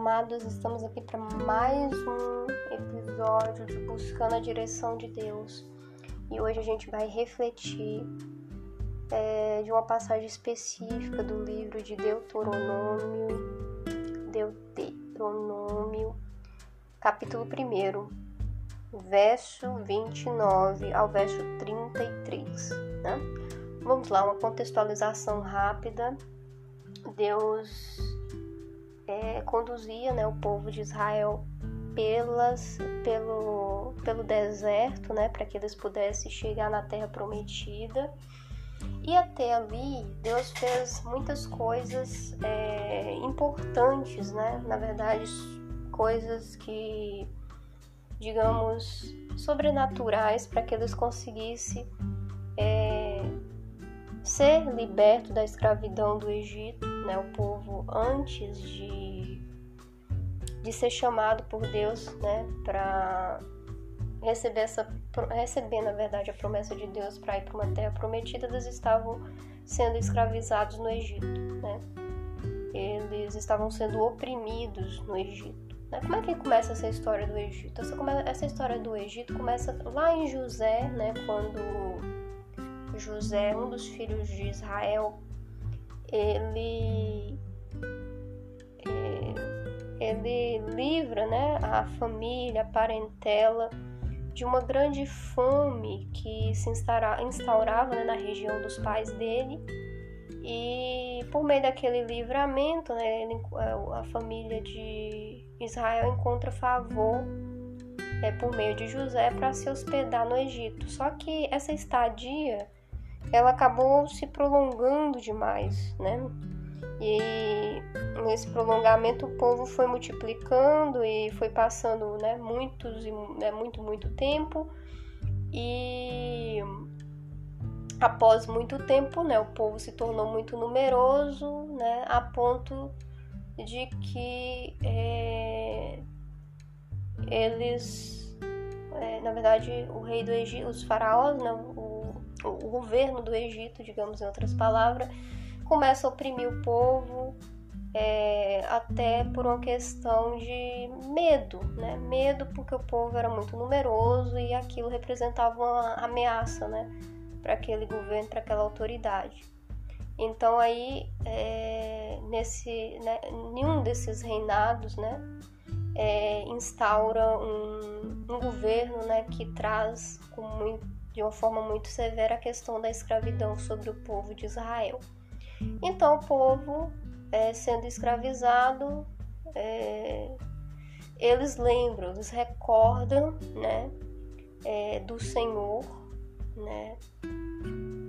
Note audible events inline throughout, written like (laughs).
amados, estamos aqui para mais um episódio de Buscando a Direção de Deus. E hoje a gente vai refletir é, de uma passagem específica do livro de Deuteronômio, Deuteronômio, capítulo 1, verso 29 ao verso 33. Né? Vamos lá, uma contextualização rápida. Deus é, conduzia né, o povo de Israel pelas, pelo, pelo deserto, né, para que eles pudessem chegar na terra prometida. E até ali, Deus fez muitas coisas é, importantes, né? Na verdade, coisas que, digamos, sobrenaturais para que eles conseguissem é, ser liberto da escravidão do Egito, né? O povo antes de, de ser chamado por Deus, né? Para receber essa receber na verdade a promessa de Deus para ir para uma terra prometida, eles estavam sendo escravizados no Egito, né? Eles estavam sendo oprimidos no Egito. Né? Como é que começa essa história do Egito? Essa, essa história do Egito começa lá em José, né? Quando José, um dos filhos de Israel, ele é, ele livra, né, a família, a parentela de uma grande fome que se instaurava né, na região dos pais dele e por meio daquele livramento, né, ele, a família de Israel encontra favor é, por meio de José para se hospedar no Egito. Só que essa estadia ela acabou se prolongando demais, né? E nesse prolongamento o povo foi multiplicando e foi passando, né, muitos né, muito muito tempo e após muito tempo, né, o povo se tornou muito numeroso, né, a ponto de que é, eles, é, na verdade, o rei do Egito, os faraós, né, o o governo do Egito, digamos em outras palavras, começa a oprimir o povo é, até por uma questão de medo, né? Medo porque o povo era muito numeroso e aquilo representava uma ameaça, né? Para aquele governo, para aquela autoridade. Então aí, é, nesse, né, nenhum desses reinados, né? É, instaura um, um governo, né? Que traz com muito de uma forma muito severa a questão da escravidão sobre o povo de Israel. Então, o povo, é, sendo escravizado, é, eles lembram, eles recordam né, é, do Senhor, né,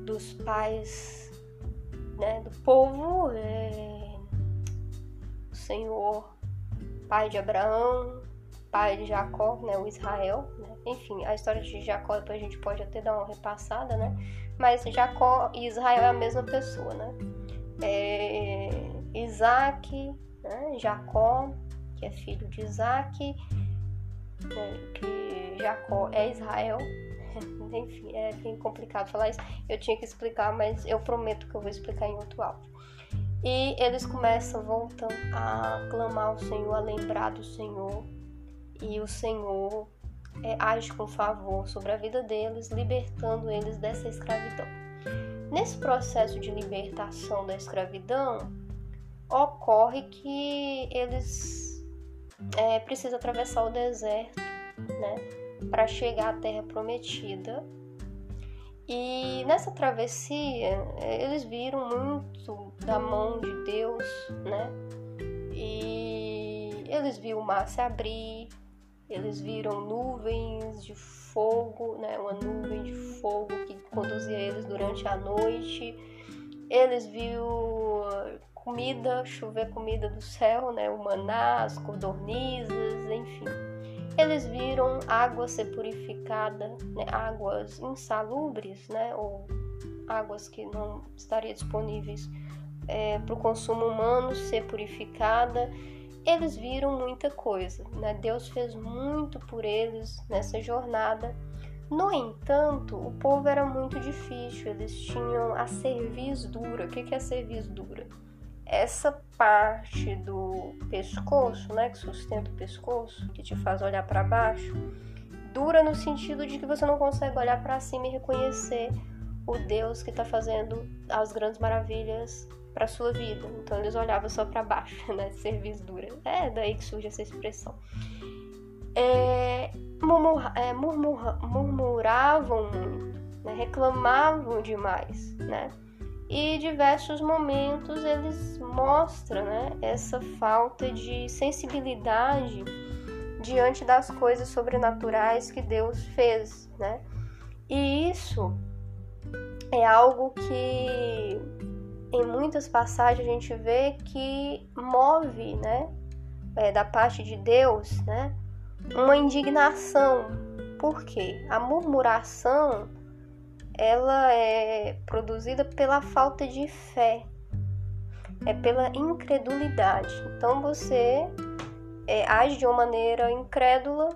dos pais né, do povo, é, o Senhor, pai de Abraão, pai de Jacó, né, o Israel, né? enfim, a história de Jacó depois a gente pode até dar uma repassada, né? Mas Jacó e Israel é a mesma pessoa, né? É, Isaac, né? Jacó, que é filho de Isaac, né? que Jacó é Israel. (laughs) Enfim, é bem complicado falar isso. Eu tinha que explicar, mas eu prometo que eu vou explicar em outro áudio. E eles começam, voltam a clamar ao Senhor, a lembrar do Senhor, e o Senhor é, age com favor sobre a vida deles, libertando eles dessa escravidão. Nesse processo de libertação da escravidão, ocorre que eles é, precisam atravessar o deserto, né, para chegar à Terra Prometida. E nessa travessia, é, eles viram muito da mão de Deus, né? E eles viram o mar se abrir, eles viram nuvens de fogo, né, uma nuvem de fogo que conduzia eles durante a noite. Eles viram comida, chover comida do céu, né, o maná, as codornizes, enfim. Eles viram água ser purificada, né, águas insalubres, né, ou águas que não estariam disponíveis é, para o consumo humano ser purificada eles viram muita coisa, né? Deus fez muito por eles nessa jornada. No entanto, o povo era muito difícil, eles tinham a cerviz dura. O que é a cerviz dura? essa parte do pescoço, né, que sustenta o pescoço, que te faz olhar para baixo, dura no sentido de que você não consegue olhar para cima e reconhecer o Deus que está fazendo as grandes maravilhas para sua vida. Então eles olhavam só para baixo, (laughs) né? Serviço. É daí que surge essa expressão. É, murmur, é, murmur, murmuravam muito, né? reclamavam demais, né? E diversos momentos eles mostram, né? Essa falta de sensibilidade diante das coisas sobrenaturais que Deus fez, né? E isso é algo que em muitas passagens a gente vê que move, né, é, da parte de Deus, né, uma indignação. Por quê? A murmuração ela é produzida pela falta de fé, é pela incredulidade. Então você é, age de uma maneira incrédula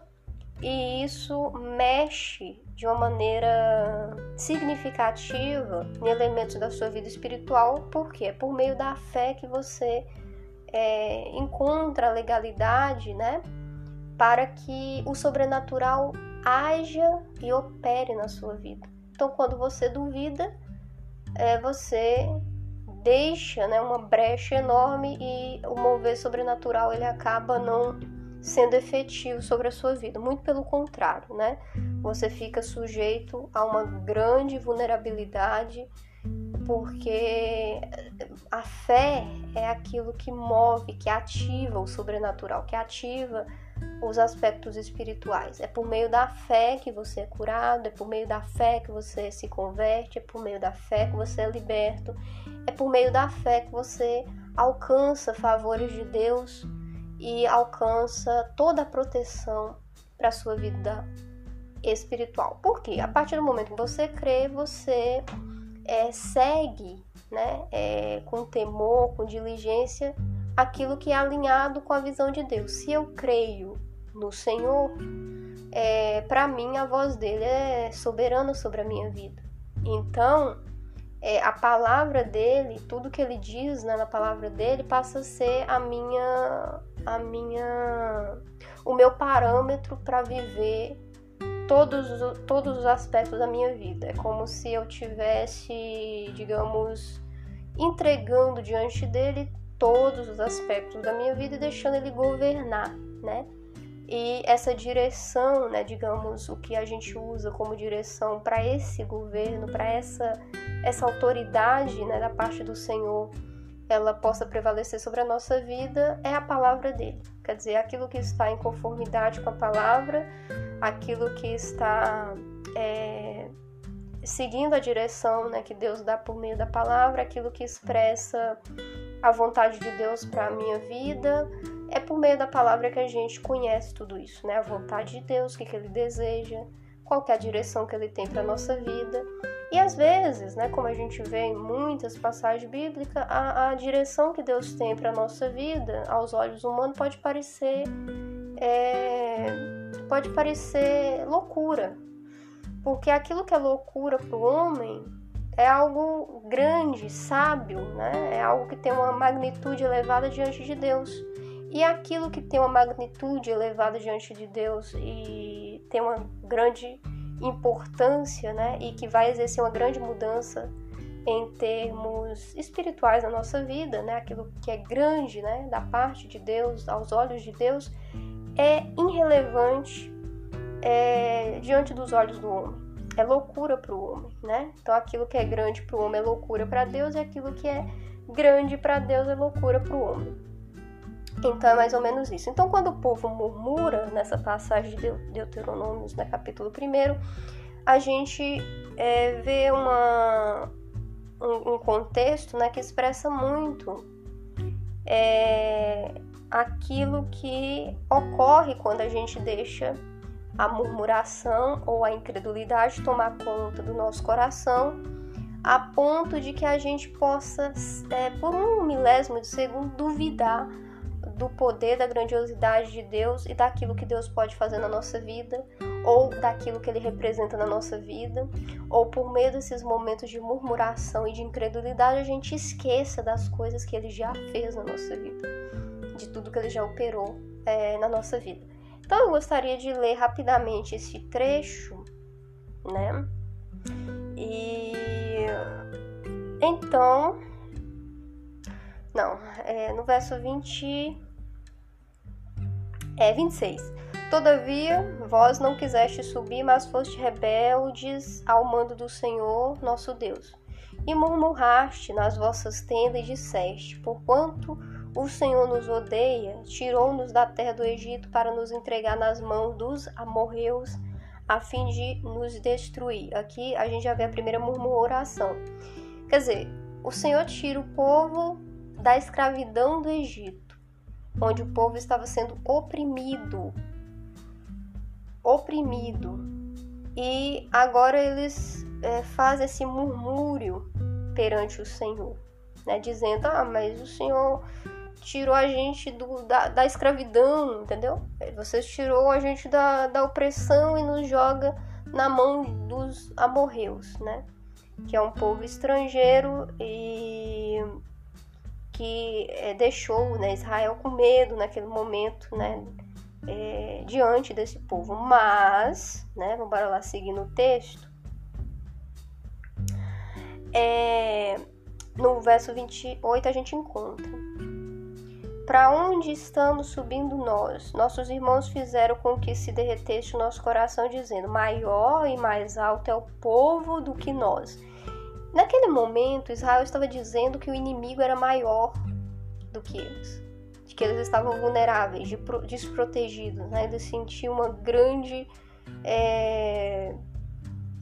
e isso mexe de uma maneira significativa em elementos da sua vida espiritual, porque é por meio da fé que você é, encontra a legalidade, né, para que o sobrenatural haja e opere na sua vida. Então, quando você duvida, é, você deixa né, uma brecha enorme e o mover sobrenatural ele acaba não sendo efetivo sobre a sua vida. Muito pelo contrário, né? Você fica sujeito a uma grande vulnerabilidade, porque a fé é aquilo que move, que ativa o sobrenatural, que ativa os aspectos espirituais. É por meio da fé que você é curado, é por meio da fé que você se converte, é por meio da fé que você é liberto, é por meio da fé que você alcança favores de Deus e alcança toda a proteção para a sua vida espiritual. Por quê? A partir do momento que você crê, você é, segue né, é, com temor, com diligência, aquilo que é alinhado com a visão de Deus. Se eu creio no Senhor, é, para mim a voz dele é soberana sobre a minha vida. Então, é, a palavra dele, tudo que ele diz né, na palavra dele, passa a ser a minha, a minha, o meu parâmetro para viver todos, todos os aspectos da minha vida. É como se eu tivesse, digamos, entregando diante dele todos os aspectos da minha vida e deixando ele governar, né? E essa direção, né, digamos, o que a gente usa como direção para esse governo, para essa, essa autoridade né, da parte do Senhor, ela possa prevalecer sobre a nossa vida, é a palavra dele. Quer dizer, aquilo que está em conformidade com a palavra, aquilo que está é, seguindo a direção né, que Deus dá por meio da palavra, aquilo que expressa a vontade de Deus para a minha vida, é por meio da palavra que a gente conhece tudo isso, né? A vontade de Deus, o que, que Ele deseja, qual é a direção que Ele tem para nossa vida. E às vezes, né, como a gente vê em muitas passagens bíblicas, a, a direção que Deus tem para nossa vida, aos olhos humanos, pode parecer é, pode parecer loucura, porque aquilo que é loucura para o homem é algo grande, sábio, né? É algo que tem uma magnitude elevada diante de Deus. E aquilo que tem uma magnitude elevada diante de Deus e tem uma grande importância, né, e que vai exercer uma grande mudança em termos espirituais na nossa vida, né, aquilo que é grande, né, da parte de Deus, aos olhos de Deus, é irrelevante é, diante dos olhos do homem. É loucura para o homem, né? Então aquilo que é grande para o homem é loucura para Deus e aquilo que é grande para Deus é loucura para o homem. Então é mais ou menos isso. Então, quando o povo murmura nessa passagem de Deuteronômios, né, capítulo 1, a gente é, vê uma, um, um, contexto né, que expressa muito é, aquilo que ocorre quando a gente deixa a murmuração ou a incredulidade tomar conta do nosso coração, a ponto de que a gente possa, é, por um milésimo de segundo, duvidar do poder, da grandiosidade de Deus e daquilo que Deus pode fazer na nossa vida, ou daquilo que ele representa na nossa vida, ou por meio desses momentos de murmuração e de incredulidade, a gente esqueça das coisas que ele já fez na nossa vida, de tudo que ele já operou é, na nossa vida. Então eu gostaria de ler rapidamente esse trecho, né? E então, não, é, no verso 20, é 26. Todavia, vós não quiseste subir, mas foste rebeldes ao mando do Senhor nosso Deus. E murmuraste nas vossas tendas e disseste: Porquanto o Senhor nos odeia, tirou-nos da terra do Egito para nos entregar nas mãos dos amorreus, a fim de nos destruir. Aqui a gente já vê a primeira murmuração. Quer dizer, o Senhor tira o povo da escravidão do Egito, onde o povo estava sendo oprimido oprimido. E agora eles é, fazem esse murmúrio perante o Senhor, né? dizendo: Ah, mas o Senhor tirou a gente do, da, da escravidão, entendeu? Você tirou a gente da, da opressão e nos joga na mão dos amorreus, né? Que é um povo estrangeiro e que é, deixou né, Israel com medo naquele momento, né? é, diante desse povo. Mas, né, vamos lá seguir no texto. É, no verso 28 a gente encontra. Para onde estamos subindo nós? Nossos irmãos fizeram com que se derretesse o nosso coração, dizendo: Maior e mais alto é o povo do que nós. Naquele momento, Israel estava dizendo que o inimigo era maior do que eles que eles estavam vulneráveis, de, desprotegidos, né? Eles sentiam uma grande. É,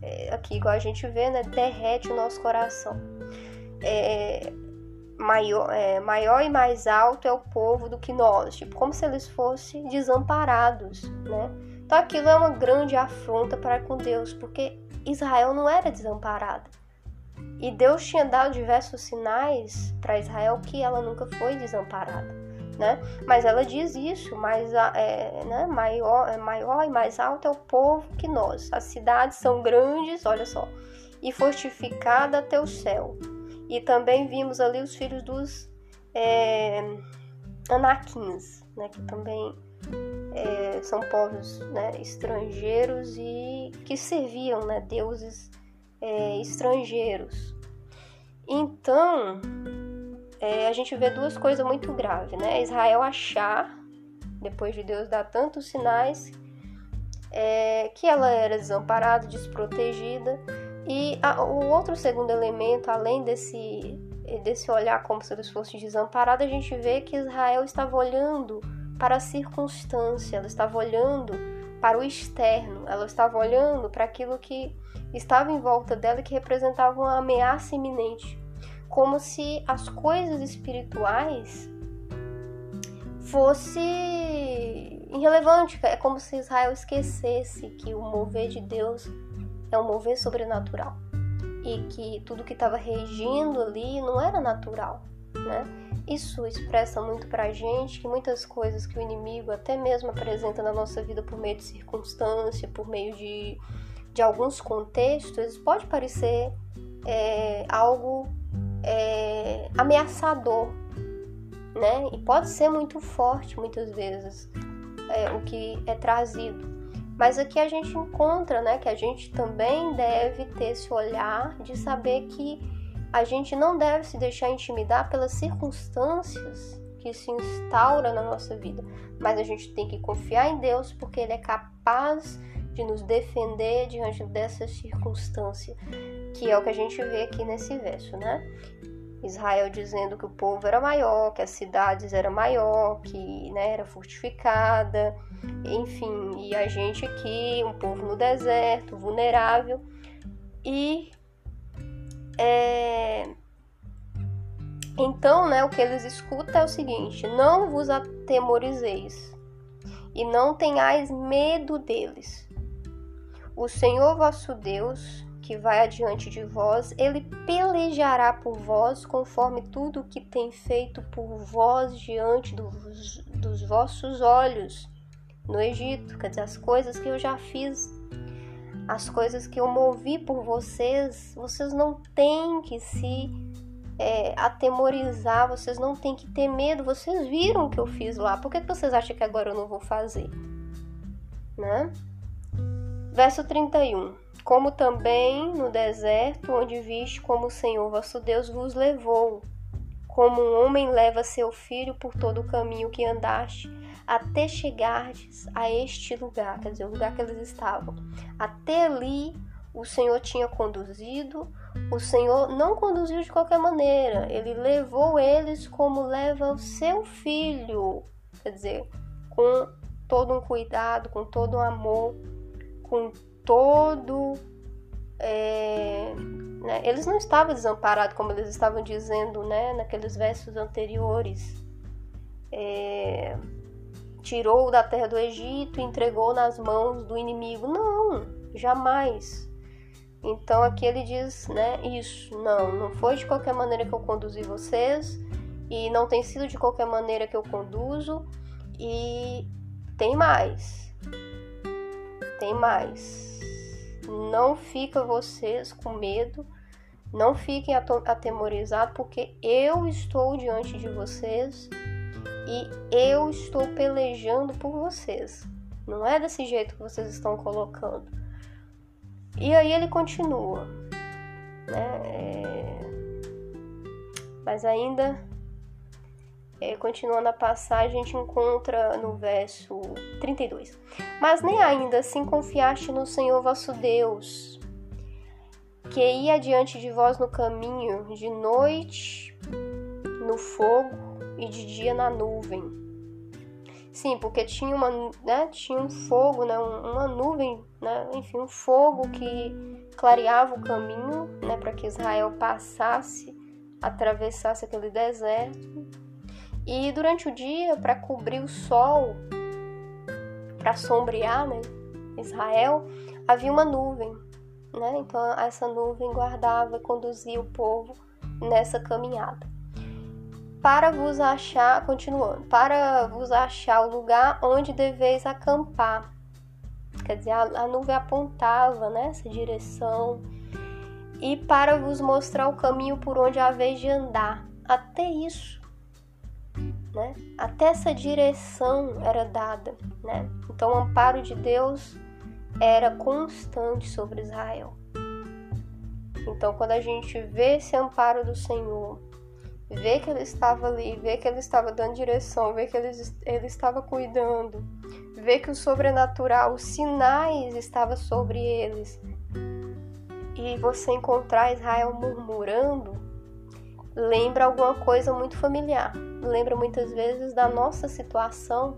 é, aqui, igual a gente vê, né? Derrete o nosso coração. É, maior, é, maior e mais alto é o povo do que nós, tipo, como se eles fossem desamparados, né? Então aquilo é uma grande afronta para com Deus, porque Israel não era desamparada. E Deus tinha dado diversos sinais para Israel que ela nunca foi desamparada né? Mas ela diz isso, mas é, né, maior, é maior e mais alto é o povo que nós. As cidades são grandes, olha só, e fortificada até o céu. E também vimos ali os filhos dos é, Anaquins, né, que também é, são povos né, estrangeiros e que serviam né, deuses é, estrangeiros. Então, é, a gente vê duas coisas muito graves, né? Israel achar, depois de Deus dar tantos sinais, é, que ela era desamparada, desprotegida. E a, o outro segundo elemento, além desse, desse olhar como se eles fossem desamparados, a gente vê que Israel estava olhando para a circunstância, ela estava olhando para o externo, ela estava olhando para aquilo que estava em volta dela que representava uma ameaça iminente como se as coisas espirituais fosse irrelevante. É como se Israel esquecesse que o mover de Deus é um mover sobrenatural e que tudo que estava regindo ali não era natural, né? Isso expressa muito pra gente que muitas coisas que o inimigo até mesmo apresenta na nossa vida por meio de circunstância, por meio de, de alguns contextos, pode parecer é, algo é, ameaçador, né? E pode ser muito forte muitas vezes é, o que é trazido. Mas aqui a gente encontra, né, que a gente também deve ter esse olhar de saber que a gente não deve se deixar intimidar pelas circunstâncias que se instaura na nossa vida, mas a gente tem que confiar em Deus porque Ele é capaz de nos defender diante dessas circunstâncias que é o que a gente vê aqui nesse verso, né? Israel dizendo que o povo era maior, que as cidades eram maior, que né, era fortificada, enfim, e a gente aqui, um povo no deserto, vulnerável, e é, então, né, o que eles escutam é o seguinte: não vos atemorizeis e não tenhais medo deles. O Senhor vosso Deus que vai adiante de vós, ele pelejará por vós conforme tudo o que tem feito por vós diante dos, dos vossos olhos. no Egito, quer dizer, as coisas que eu já fiz, as coisas que eu movi por vocês, vocês não têm que se é, atemorizar, vocês não têm que ter medo, vocês viram o que eu fiz lá, por que vocês acham que agora eu não vou fazer? Né? Verso 31. Como também no deserto, onde viste como o Senhor vosso Deus vos levou, como um homem leva seu filho por todo o caminho que andaste, até chegardes a este lugar, quer dizer, o lugar que eles estavam. Até ali o Senhor tinha conduzido, o Senhor não conduziu de qualquer maneira, ele levou eles como leva o seu filho, quer dizer, com todo um cuidado, com todo um amor, com todo. É, né? Eles não estavam desamparados, como eles estavam dizendo né? naqueles versos anteriores. É, tirou da terra do Egito entregou nas mãos do inimigo. Não, jamais. Então aqui ele diz, né, isso, não, não foi de qualquer maneira que eu conduzi vocês e não tem sido de qualquer maneira que eu conduzo e tem mais. Tem mais. Não fica vocês com medo, não fiquem atemorizados porque eu estou diante de vocês e eu estou pelejando por vocês. Não é desse jeito que vocês estão colocando. E aí ele continua, né? É... Mas ainda, é, continuando a passagem, a gente encontra no verso 32. Mas nem ainda assim confiaste no Senhor vosso Deus, que ia diante de vós no caminho, de noite no fogo e de dia na nuvem. Sim, porque tinha uma, né, tinha um fogo, né, uma nuvem, né, enfim, um fogo que clareava o caminho, né, para que Israel passasse, atravessasse aquele deserto. E durante o dia, para cobrir o sol, para sombrear, né, Israel, havia uma nuvem, né? Então essa nuvem guardava e conduzia o povo nessa caminhada para vos achar, continuando, para vos achar o lugar onde deveis acampar. Quer dizer, a, a nuvem apontava nessa né, direção. E para vos mostrar o caminho por onde haveis de andar. Até isso, né? Até essa direção era dada, né? Então o amparo de Deus era constante sobre Israel. Então quando a gente vê esse amparo do Senhor, ver que ele estava ali, ver que ele estava dando direção, ver que ele, ele estava cuidando, ver que o sobrenatural, os sinais estavam sobre eles, e você encontrar Israel murmurando, lembra alguma coisa muito familiar. Lembra muitas vezes da nossa situação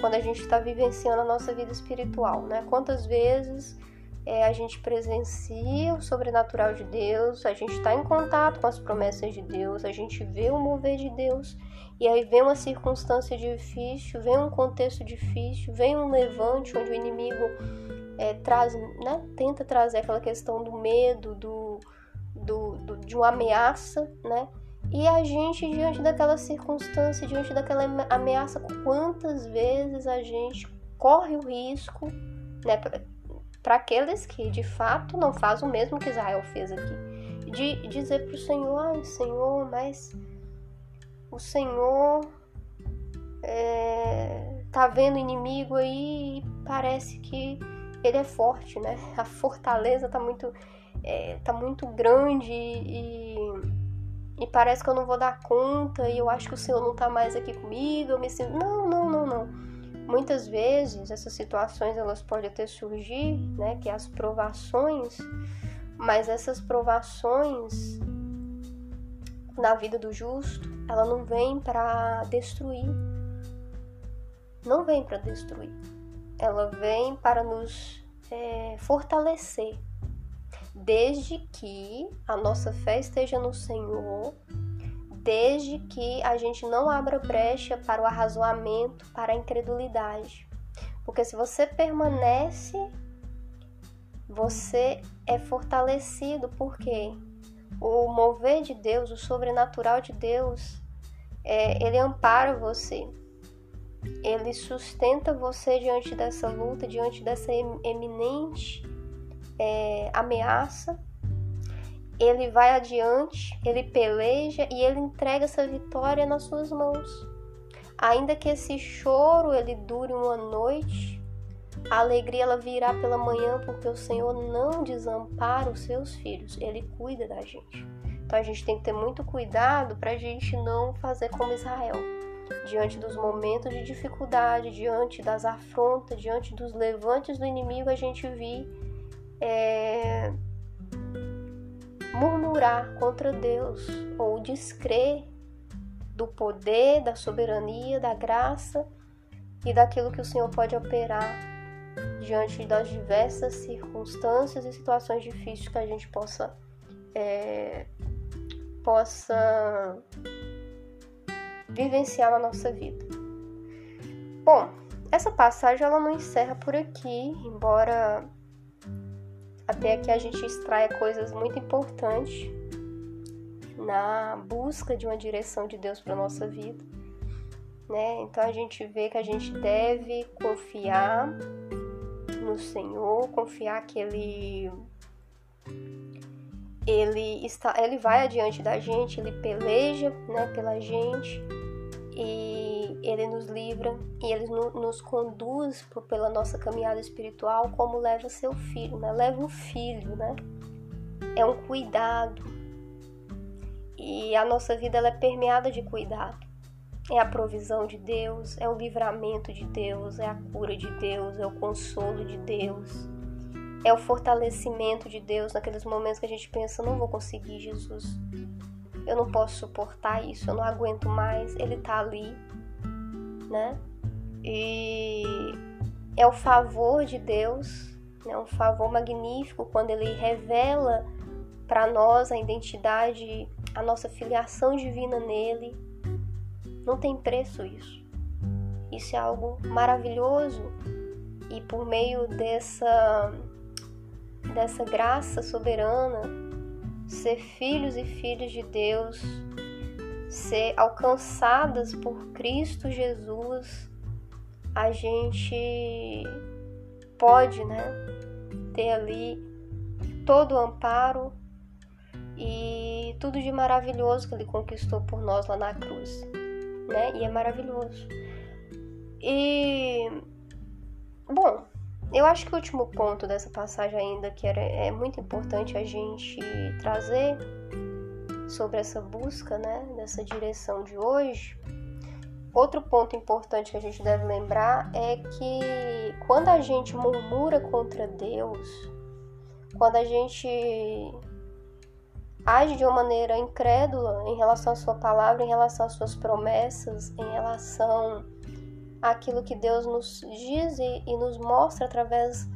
quando a gente está vivenciando a nossa vida espiritual, né? Quantas vezes é, a gente presencia o sobrenatural de Deus, a gente está em contato com as promessas de Deus, a gente vê o mover de Deus, e aí vem uma circunstância difícil, vem um contexto difícil, vem um levante onde o inimigo é, traz, né, tenta trazer aquela questão do medo, do, do, do, de uma ameaça, né? E a gente, diante daquela circunstância, diante daquela ameaça, quantas vezes a gente corre o risco, né? para aqueles que de fato não fazem o mesmo que Israel fez aqui. De dizer para o Senhor: ai, Senhor, mas o Senhor é, tá vendo inimigo aí e parece que ele é forte, né? A fortaleza tá muito, é, tá muito grande e, e parece que eu não vou dar conta e eu acho que o Senhor não tá mais aqui comigo. Eu me sinto, não, não, não, não Muitas vezes essas situações elas podem até surgir, né, que é as provações, mas essas provações na vida do justo, ela não vem para destruir. Não vem para destruir. Ela vem para nos é, fortalecer. Desde que a nossa fé esteja no Senhor desde que a gente não abra brecha para o arrazoamento, para a incredulidade. Porque se você permanece, você é fortalecido, porque o mover de Deus, o sobrenatural de Deus, é, ele ampara você. ele sustenta você diante dessa luta, diante dessa eminente é, ameaça. Ele vai adiante, ele peleja e ele entrega essa vitória nas suas mãos. Ainda que esse choro ele dure uma noite, a alegria ela virá pela manhã, porque o Senhor não desampara os seus filhos, ele cuida da gente. Então a gente tem que ter muito cuidado para a gente não fazer como Israel. Diante dos momentos de dificuldade, diante das afrontas, diante dos levantes do inimigo, a gente vir é, murmurar contra Deus ou descrer do poder, da soberania, da graça e daquilo que o Senhor pode operar diante das diversas circunstâncias e situações difíceis que a gente possa é, possa vivenciar na nossa vida. Bom, essa passagem ela não encerra por aqui, embora até aqui a gente extraia coisas muito importantes na busca de uma direção de Deus para nossa vida, né? Então a gente vê que a gente deve confiar no Senhor, confiar que Ele ele está, ele vai adiante da gente, ele peleja, né, pela gente e ele nos livra e ele no, nos conduz pela nossa caminhada espiritual como leva seu filho, né? Leva o filho, né? É um cuidado. E a nossa vida ela é permeada de cuidado é a provisão de Deus, é o livramento de Deus, é a cura de Deus, é o consolo de Deus, é o fortalecimento de Deus naqueles momentos que a gente pensa: não vou conseguir, Jesus, eu não posso suportar isso, eu não aguento mais. Ele tá ali, né? E é o favor de Deus, é um favor magnífico quando ele revela para nós a identidade, a nossa filiação divina nele não tem preço isso. Isso é algo maravilhoso e por meio dessa dessa graça soberana, ser filhos e filhas de Deus, ser alcançadas por Cristo Jesus, a gente pode, né, ter ali todo o amparo e tudo de maravilhoso que ele conquistou por nós lá na cruz né? E é maravilhoso. E bom, eu acho que o último ponto dessa passagem ainda que era, é muito importante a gente trazer sobre essa busca, né, dessa direção de hoje. Outro ponto importante que a gente deve lembrar é que quando a gente murmura contra Deus, quando a gente age de uma maneira incrédula em relação à sua palavra, em relação às suas promessas, em relação àquilo que Deus nos diz e, e nos mostra através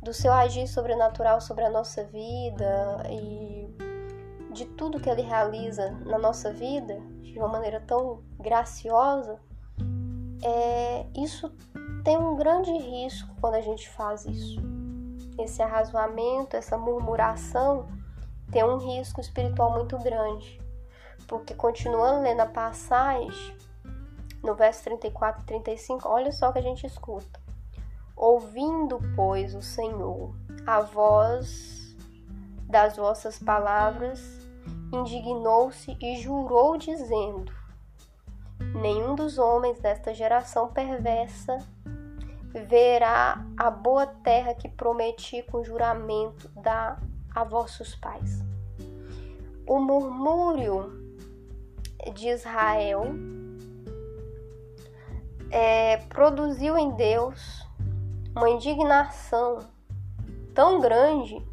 do seu agir sobrenatural sobre a nossa vida e de tudo que ele realiza na nossa vida de uma maneira tão graciosa, é, isso tem um grande risco quando a gente faz isso. Esse arrazoamento, essa murmuração tem um risco espiritual muito grande. Porque continuando lendo a passagem, no verso 34 e 35, olha só o que a gente escuta. Ouvindo, pois, o Senhor a voz das vossas palavras, indignou-se e jurou, dizendo: Nenhum dos homens desta geração perversa verá a boa terra que prometi com juramento da a vossos pais. O murmúrio de Israel é, produziu em Deus uma indignação tão grande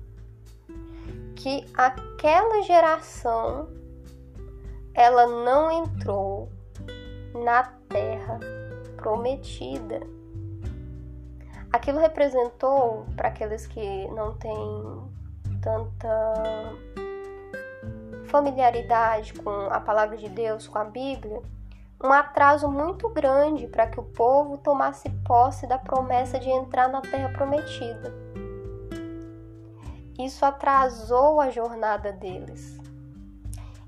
que aquela geração ela não entrou na terra prometida. Aquilo representou para aqueles que não têm tanta familiaridade com a palavra de Deus, com a Bíblia, um atraso muito grande para que o povo tomasse posse da promessa de entrar na terra prometida. Isso atrasou a jornada deles.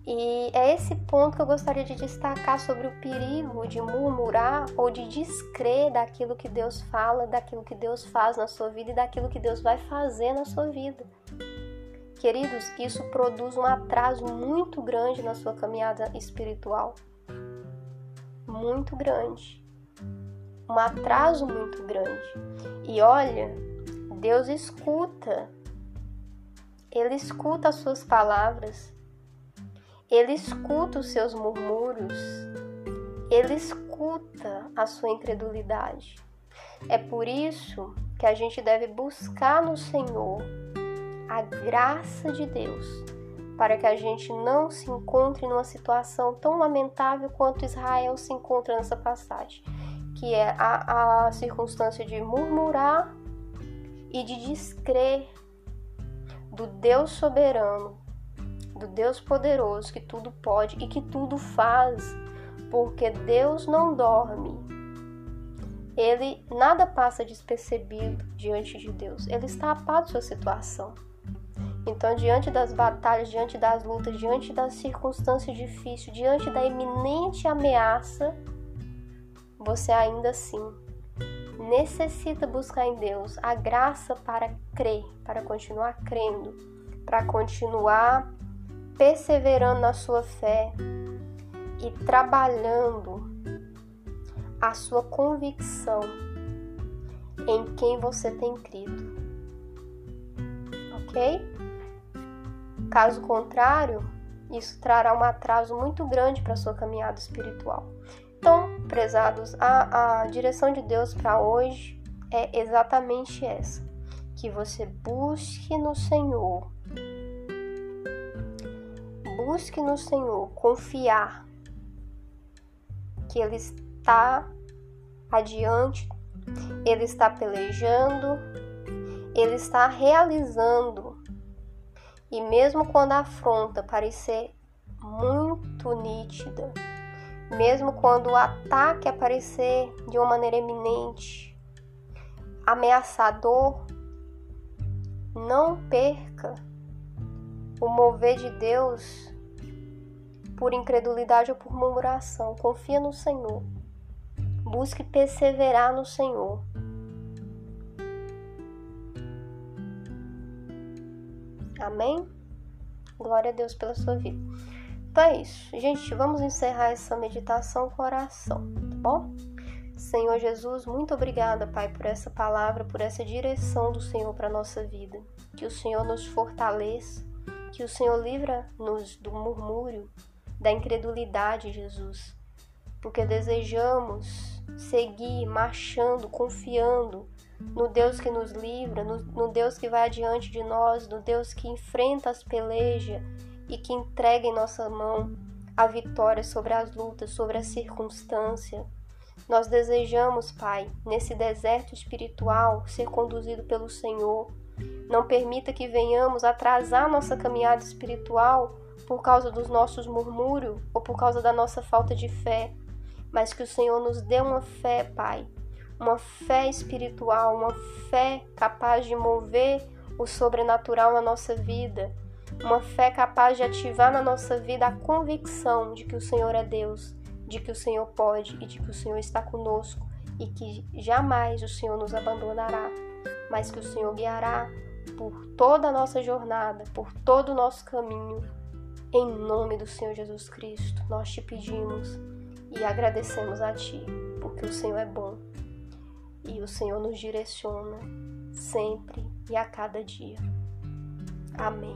E é esse ponto que eu gostaria de destacar sobre o perigo de murmurar ou de descrer daquilo que Deus fala, daquilo que Deus faz na sua vida e daquilo que Deus vai fazer na sua vida. Queridos, isso produz um atraso muito grande na sua caminhada espiritual. Muito grande. Um atraso muito grande. E olha, Deus escuta. Ele escuta as suas palavras ele escuta os seus murmúrios, ele escuta a sua incredulidade. É por isso que a gente deve buscar no Senhor a graça de Deus, para que a gente não se encontre numa situação tão lamentável quanto Israel se encontra nessa passagem, que é a, a circunstância de murmurar e de descrer do Deus soberano do Deus poderoso que tudo pode e que tudo faz, porque Deus não dorme. Ele nada passa despercebido diante de Deus. Ele está a par de sua situação. Então, diante das batalhas, diante das lutas, diante das circunstâncias difíceis, diante da iminente ameaça, você ainda assim necessita buscar em Deus a graça para crer, para continuar crendo, para continuar perseverando na sua fé e trabalhando a sua convicção em quem você tem crido. Ok? Caso contrário, isso trará um atraso muito grande para sua caminhada espiritual. Então, prezados, a, a direção de Deus para hoje é exatamente essa: que você busque no Senhor busque no Senhor, confiar que Ele está adiante, Ele está pelejando, Ele está realizando. E mesmo quando a afronta parecer muito nítida, mesmo quando o ataque aparecer de uma maneira eminente, ameaçador, não perca o mover de Deus por incredulidade ou por murmuração. Confia no Senhor. Busque perseverar no Senhor. Amém? Glória a Deus pela sua vida. Então é isso. Gente, vamos encerrar essa meditação com oração, tá bom? Senhor Jesus, muito obrigada, Pai, por essa palavra, por essa direção do Senhor para a nossa vida. Que o Senhor nos fortaleça que o Senhor livra-nos do murmúrio, da incredulidade, Jesus, porque desejamos seguir marchando, confiando no Deus que nos livra, no, no, Deus que vai adiante de nós, no Deus que enfrenta as pelejas e que entrega em nossa mão a vitória sobre as lutas, sobre a circunstância. Nós desejamos, Pai, nesse deserto espiritual, ser conduzido pelo Senhor não permita que venhamos atrasar nossa caminhada espiritual por causa dos nossos murmúrios ou por causa da nossa falta de fé, mas que o Senhor nos dê uma fé, Pai, uma fé espiritual, uma fé capaz de mover o sobrenatural na nossa vida, uma fé capaz de ativar na nossa vida a convicção de que o Senhor é Deus, de que o Senhor pode e de que o Senhor está conosco e que jamais o Senhor nos abandonará mas que o Senhor guiará por toda a nossa jornada, por todo o nosso caminho. Em nome do Senhor Jesus Cristo, nós te pedimos e agradecemos a Ti, porque o Senhor é bom e o Senhor nos direciona sempre e a cada dia. Amém.